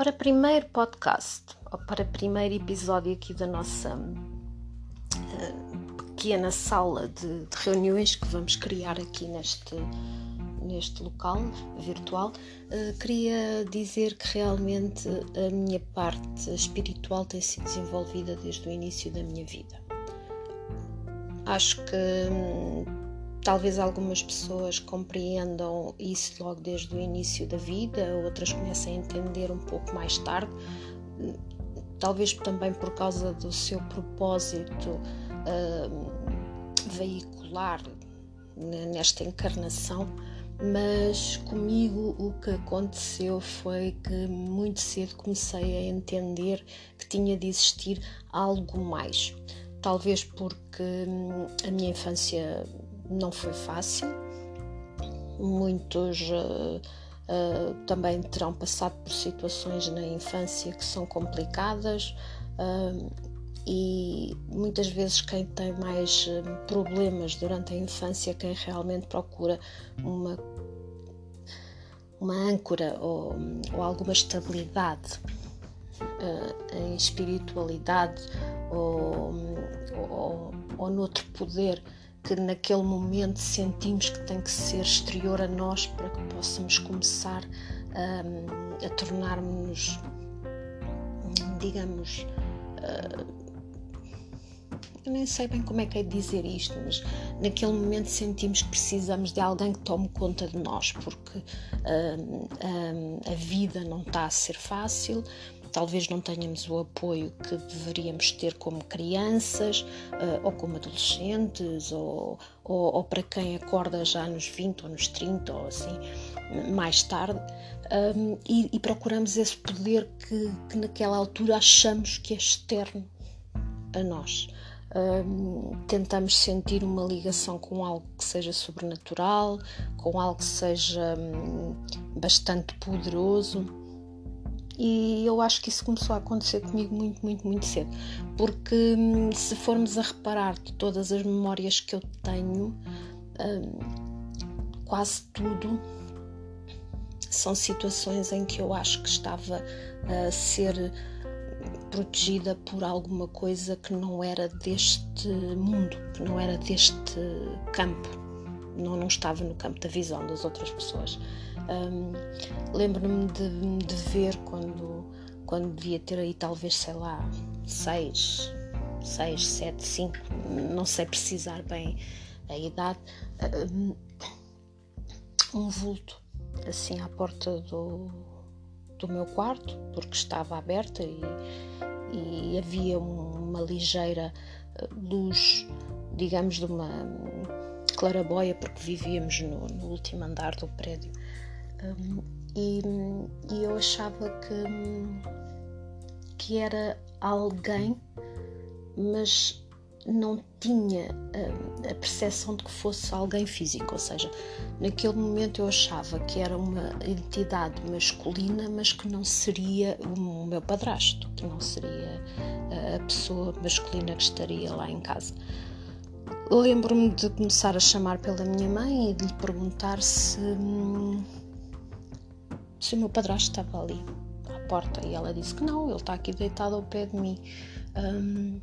para primeiro podcast, ou para primeiro episódio aqui da nossa uh, pequena sala de, de, reuniões que vamos criar aqui neste, neste local virtual, uh, queria dizer que realmente a minha parte espiritual tem sido desenvolvida desde o início da minha vida. Acho que hum, Talvez algumas pessoas compreendam isso logo desde o início da vida, outras comecem a entender um pouco mais tarde, talvez também por causa do seu propósito uh, veicular nesta encarnação. Mas comigo o que aconteceu foi que muito cedo comecei a entender que tinha de existir algo mais. Talvez porque hum, a minha infância não foi fácil. Muitos uh, uh, também terão passado por situações na infância que são complicadas uh, e muitas vezes quem tem mais problemas durante a infância, quem realmente procura uma, uma âncora ou, ou alguma estabilidade em espiritualidade ou, ou, ou noutro poder que naquele momento sentimos que tem que ser exterior a nós para que possamos começar a, a tornar-nos, digamos, uh, eu nem sei bem como é que é dizer isto, mas naquele momento sentimos que precisamos de alguém que tome conta de nós, porque uh, uh, a vida não está a ser fácil, talvez não tenhamos o apoio que deveríamos ter como crianças uh, ou como adolescentes ou, ou, ou, para quem acorda já nos 20 ou nos 30 ou assim mais tarde um, e, e, procuramos esse poder que, que, naquela altura achamos que é externo a nós. Um, tentamos sentir uma ligação com algo que seja sobrenatural, com algo que seja um, bastante poderoso e eu acho que isso começou a acontecer comigo muito, muito, muito cedo. Porque hum, se formos a reparar de todas as memórias que eu tenho, hum, quase tudo são situações em que eu acho que estava a ser protegida por alguma coisa que não era deste mundo, que não era deste campo, não, não estava no campo da visão das outras pessoas. Um, Lembro-me de, de, ver quando, quando devia ter aí talvez, sei lá, seis, seis, sete, cinco, não sei precisar bem a idade, um, vulto assim à porta do, do meu quarto, porque estava aberta e, e havia uma ligeira eh, luz, digamos, de uma claraboia, porque vivíamos no, no último andar do prédio. Um, e, e, eu achava que, que era alguém, mas não tinha a, percepção de que fosse alguém físico, ou seja, naquele momento eu achava que era uma entidade masculina, mas que não seria o meu padrasto, que não seria a pessoa masculina que estaria lá em casa. Lembro-me de começar a chamar pela minha mãe e de lhe perguntar se se o meu padrasto estava ali à porta e ela disse que não, ele está aqui deitado ao pé de mim. Um,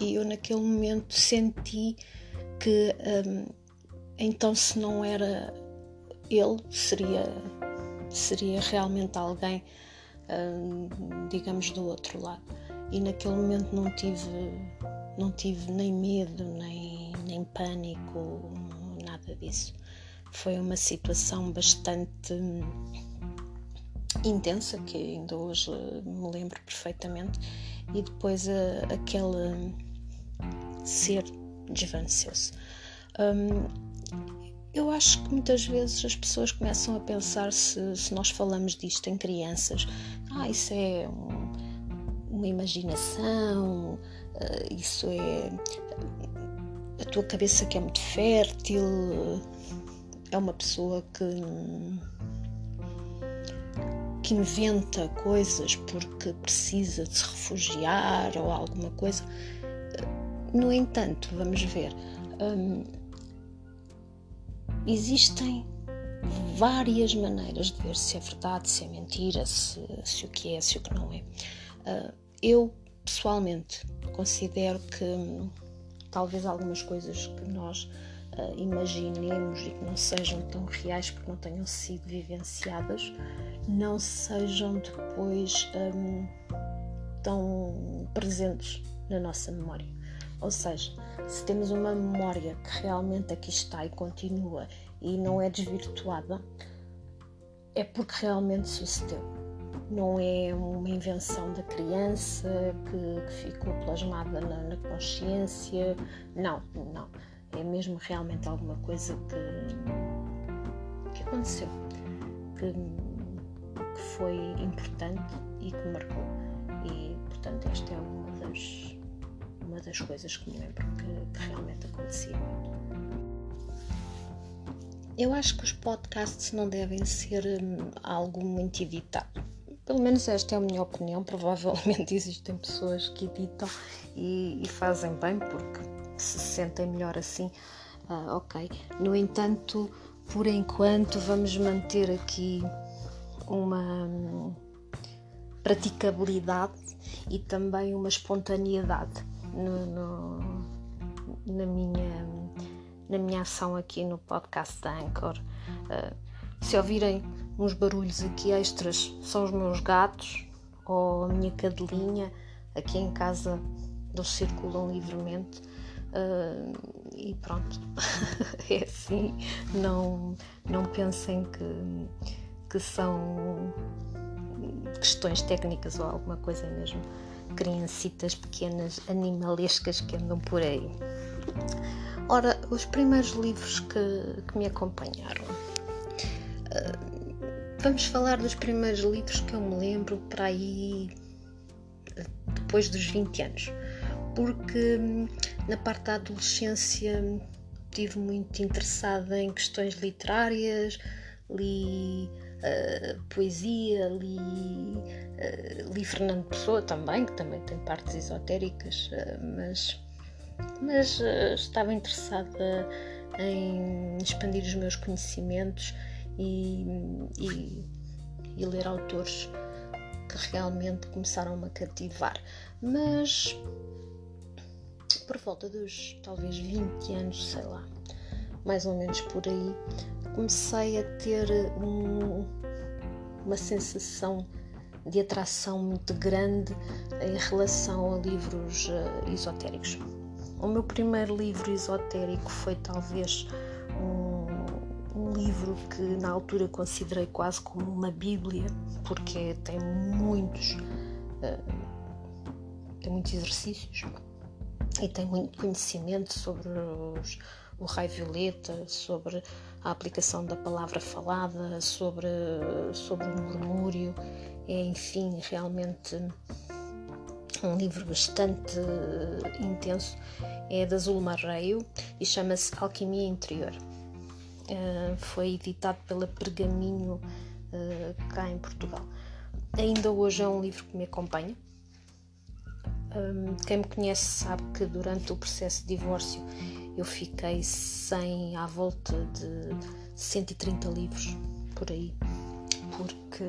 e eu naquele momento senti que um, então se não era ele, seria, seria realmente alguém, um, digamos, do outro lado. E naquele momento não tive, não tive nem medo, nem, nem pânico, nada disso. Foi uma situação bastante intensa que ainda hoje me lembro perfeitamente e depois uh, aquele ser desvaneceu-se. Um, eu acho que muitas vezes as pessoas começam a pensar se, se nós falamos disto em crianças, ah, isso é um, uma imaginação, uh, isso é a tua cabeça que é muito fértil, é uma pessoa que que inventa coisas porque precisa de se refugiar ou alguma coisa. No entanto, vamos ver, hum, existem várias maneiras de ver se é verdade, se é mentira, se, se o que é, se o que não é. Uh, eu, pessoalmente, considero que hum, talvez algumas coisas que nós uh, imaginemos e que não sejam tão reais porque não tenham sido vivenciadas, não sejam depois um, tão presentes na nossa memória. Ou seja, se temos uma memória que realmente aqui está e continua e não é desvirtuada, é porque realmente sucedeu. Não é uma invenção da criança que, que ficou plasmada na, na, consciência. Não, não. É mesmo realmente alguma coisa que, que aconteceu, que, que foi importante e que marcou. E, portanto, esta é uma das, uma das coisas que me lembro que, que realmente acontecia Eu acho que os podcasts não devem ser hum, algo muito editado. Pelo menos esta é a minha opinião. Provavelmente existem pessoas que editam e, e fazem bem porque se sentem melhor assim. Uh, ok. No entanto, por enquanto, vamos manter aqui uma hum, praticabilidade e também uma espontaneidade no, no, na, minha, na minha ação aqui no podcast da Anchor. Uh, se ouvirem uns barulhos aqui extras, são os meus gatos ou a minha cadelinha aqui em casa, eles circulam livremente. Uh, e pronto, é assim. Não, não pensem que, que são questões técnicas ou alguma coisa mesmo. Criancitas pequenas, animalescas que andam por aí. Ora, os primeiros livros que, que me acompanharam. Uh, vamos falar dos primeiros livros que eu me lembro para aí depois dos 20 anos. Porque hum, na parte da adolescência estive muito interessada em questões literárias, li uh, poesia, li, uh, li Fernando Pessoa também, que também tem partes esotéricas, uh, mas, mas estava interessada em expandir os meus conhecimentos e, e, e ler autores que realmente começaram a cativar. Mas por volta dos talvez 20 anos, sei lá, mais ou menos por aí, comecei a ter um, uma sensação de atração muito grande em relação a livros uh, esotéricos. O meu primeiro livro esotérico foi talvez um, um, livro que na altura considerei quase como uma Bíblia, porque tem muitos, uh, tem muitos exercícios e tem muito conhecimento sobre os, o raio violeta, sobre a aplicação da palavra falada, sobre, sobre o murmúrio. É, enfim, realmente um livro bastante intenso. É da Zulma Reio e chama-se Alquimia Interior. Uh, foi editado pela Pergaminho uh, cá em Portugal. Ainda hoje é um livro que me acompanha. Um, quem me conhece sabe que durante o processo de divórcio eu fiquei sem à volta de 130 livros por aí, porque,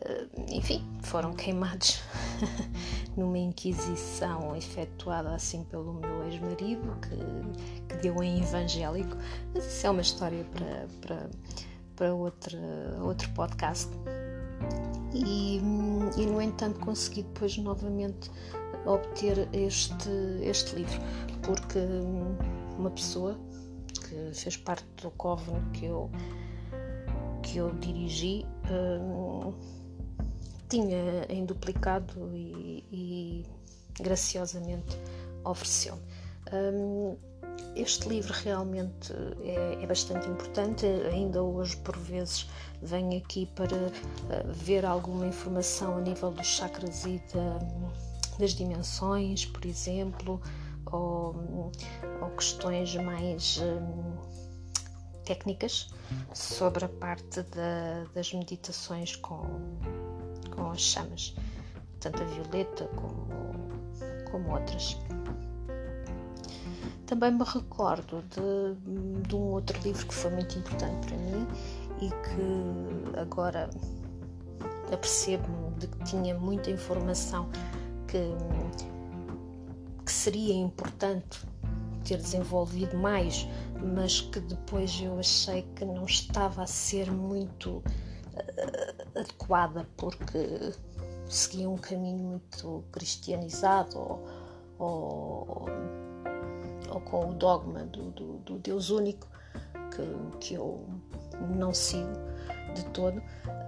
eh, enfim, foram queimados numa inquisição efetuada assim pelo meu ex-marido, que, que, deu em evangélico, mas isso é uma história para, para, para outra, outro podcast. E, e, no entanto consegui depois novamente obter este, este livro porque uma pessoa que fez parte do coven que eu, que eu dirigi um, tinha em duplicado e, e graciosamente ofereceu-me. Um, este livro realmente é, é, bastante importante, ainda hoje por vezes venho aqui para uh, ver alguma informação a nível dos chakras e da, das dimensões, por exemplo, ou, ou questões mais hum, técnicas sobre a parte da, das meditações com, com as chamas, tanto a violeta como, como outras. Também me recordo de, de um outro livro que foi muito importante para mim e que agora apercebo de que tinha muita informação que, que seria importante ter desenvolvido mais, mas que depois eu achei que não estava a ser muito uh, adequada porque seguia um caminho muito cristianizado ou, ou, ou com o dogma do, do, do Deus único que, que eu não sigo de todo.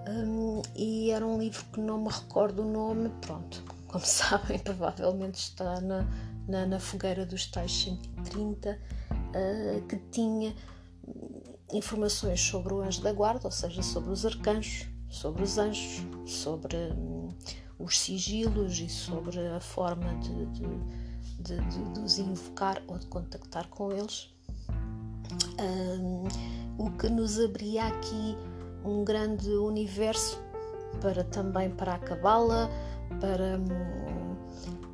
Um, e era um livro que não me recordo o nome, pronto, como sabem, provavelmente está na, na, na fogueira dos tais 130, uh, que tinha informações sobre o anjo da guarda, ou seja, sobre os arcanjos, sobre os anjos, sobre um, os sigilos e sobre a forma de, de, de, de, os invocar ou de contactar com eles. Um, o que nos abria aqui um grande universo para também para a cabala, para,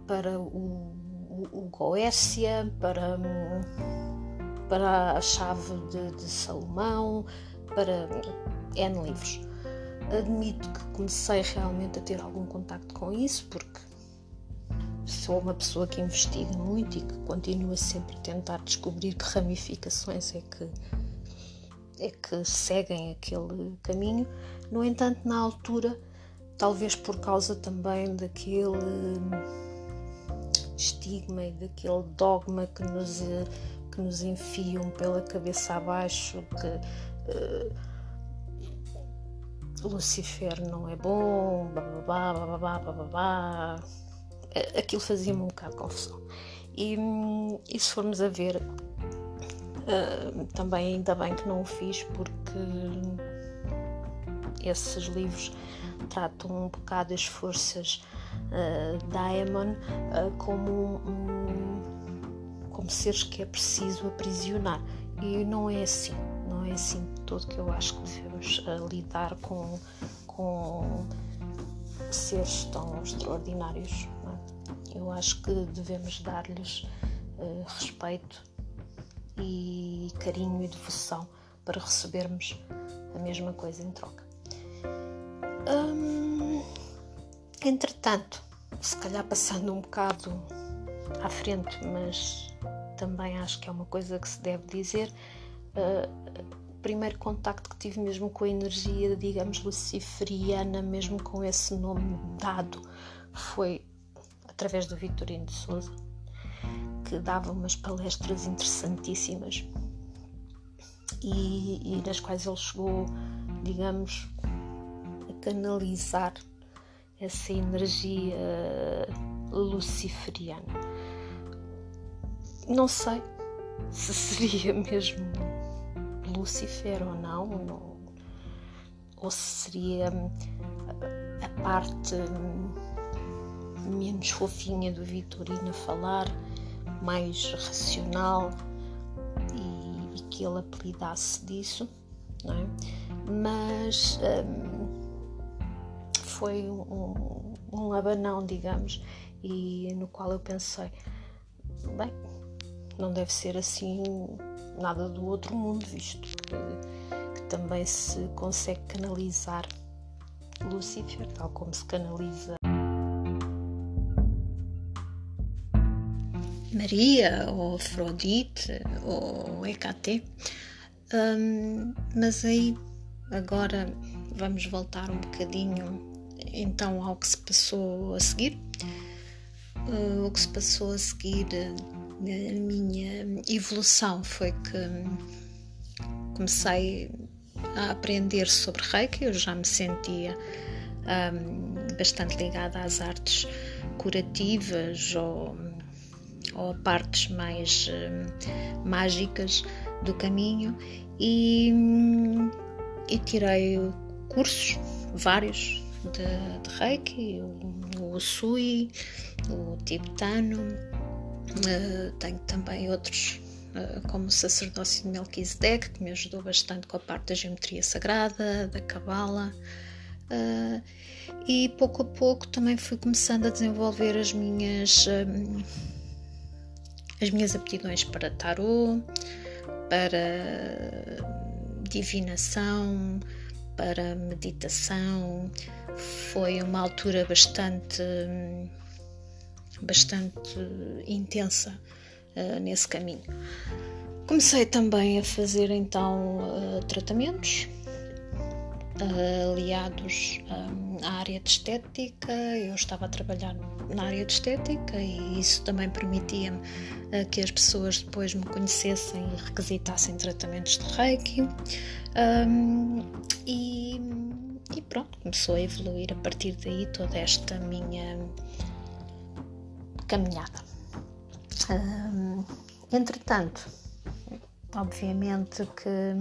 para o, o, o Goécia, para, para a chave de, de Salomão, para N livros. Admito que comecei realmente a ter algum contacto com isso, porque sou uma pessoa que investiga muito e que continua sempre a tentar descobrir que ramificações é que é que seguem aquele caminho. No entanto, na altura, talvez por causa também daquele estigma e daquele dogma que nos, que nos enfiam pela cabeça abaixo, que uh, Lucifer não é bom, bababá, bababá, bababá. Aquilo fazia-me um bocado confusão. E, e se formos a ver, Uh, também ainda bem que não o fiz porque esses livros tratam um bocado as forças uh, Daemon uh, como, um, como seres que é preciso aprisionar e não é assim não é assim de todo que eu acho que devemos uh, lidar com, com seres tão extraordinários? Eu acho que devemos dar-lhes respeito e carinho e devoção para recebermos a mesma coisa em troca. Hum, entretanto, se calhar passando um bocado à frente, mas também acho que é uma coisa que se deve dizer. Uh, primeiro contacto que tive mesmo com a energia, digamos, luciferiana, mesmo com esse nome dado, foi através do Vitorino de Souza que dava umas palestras interessantíssimas e, e nas quais ele chegou, digamos, a canalizar essa energia luciferiana. Não sei se seria mesmo Lucifer ou não, ou se seria a parte menos fofinha do Vitorino a falar mais racional e, e que ele apelidasse disso, não é? mas um, foi um, um abanão, digamos, e no qual eu pensei, bem, não deve ser assim nada do outro mundo, visto que, que também se consegue canalizar Lúcifer, tal como se canaliza Maria ou Afrodite ou Hecate. Um, mas aí agora vamos voltar um bocadinho então ao que se passou a seguir. Uh, o que se passou a seguir na minha evolução foi que comecei a aprender sobre Reiki, eu já me sentia um, bastante ligada às artes curativas ou ou partes mais uh, mágicas do caminho e, e tirei cursos, vários, de, de Reiki, o, o o Tibetano, uh, tenho também outros uh, como o sacerdócio de Melquisedeque, que me ajudou bastante com a parte da geometria sagrada, da Cabala. Uh, e pouco a pouco também fui começando a desenvolver as minhas as minhas aptidões para tarô, para divinação, para meditação. Foi uma altura bastante, bastante intensa uh, nesse caminho. Comecei também a fazer então uh, tratamentos aliados um, à área de estética. Eu estava a trabalhar na área de estética e isso também permitia-me uh, que as pessoas depois me conhecessem e requisitassem tratamentos de Reiki. E, e, pronto, começou a evoluir a partir daí toda esta minha caminhada. Entretanto, obviamente que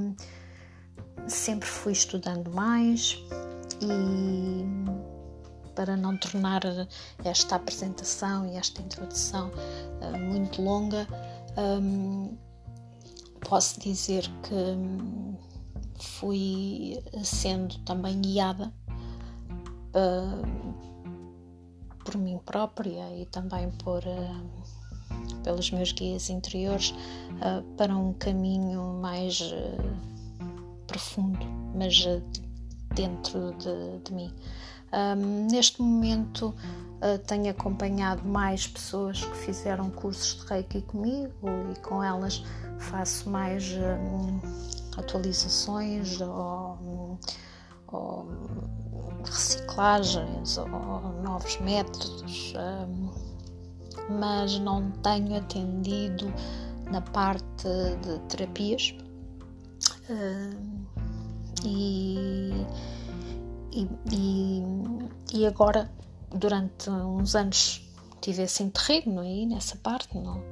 sempre fui estudando mais e para não tornar esta apresentação e esta introdução uh, muito longa, um, posso dizer que fui sendo também guiada uh, por mim própria e também por, uh, pelos meus guias interiores para um caminho mais profundo, mas eh, dentro de, de mim. Um, neste momento uh, tenho acompanhado mais pessoas que fizeram cursos de Reiki comigo e com elas faço mais um, atualizações ou, ou, reciclagens ou novos métodos, um, mas não tenho atendido na parte de terapias e, e, e, agora, durante uns anos, tive esse interregno aí nessa parte, não,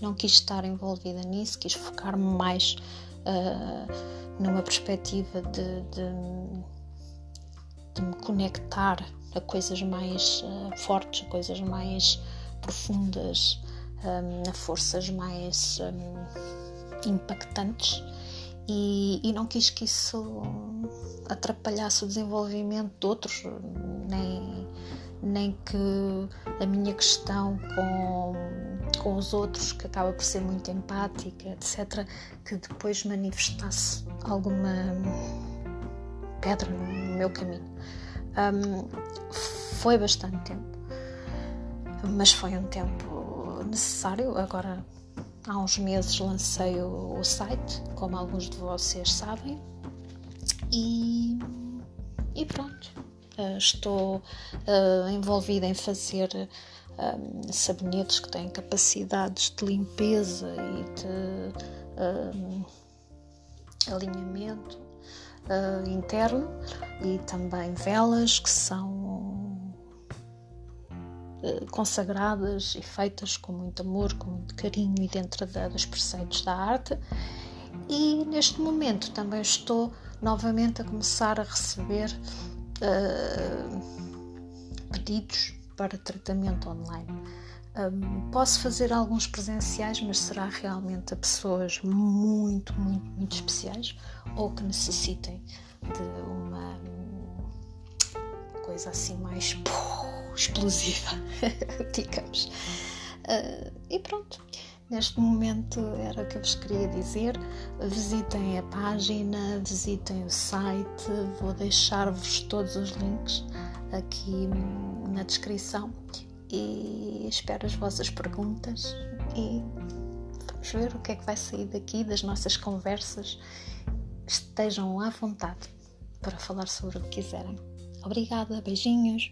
não quis estar envolvida nisso, quis focar-me mais uh, numa perspectiva de, de, de, me conectar a coisas mais uh, fortes, a coisas mais profundas, um, a forças mais um, impactantes e, e, não quis que isso atrapalhasse o desenvolvimento de outros, nem, nem que a minha questão com, com os outros, que acaba por ser muito empática, etc., que depois manifestasse alguma pedra no meu caminho. Um, foi bastante tempo, mas foi um tempo necessário. Agora Há uns meses lancei o, o site, como alguns de vocês sabem, e, e pronto. Uh, estou uh, envolvida em fazer eh, sabonetes que têm capacidades de limpeza e de alinhamento interno e também velas que são eh, consagradas e feitas com muito amor, com muito carinho e dentro da, dos preceitos da arte. E neste momento também estou novamente a começar a receber uh, pedidos para tratamento online. Um, posso fazer alguns presenciais, mas será realmente a pessoas muito, muito, muito especiais ou que necessitem de uma coisa assim mais explosiva, digamos. Uh, e pronto, neste momento era o que eu vos queria dizer. Visitem a página, visitem o site, vou deixar-vos todos os links aqui na descrição e espero as vossas perguntas e vamos ver o que é que vai sair daqui das nossas conversas. Estejam à vontade para falar sobre o que quiserem. Obrigada, beijinhos.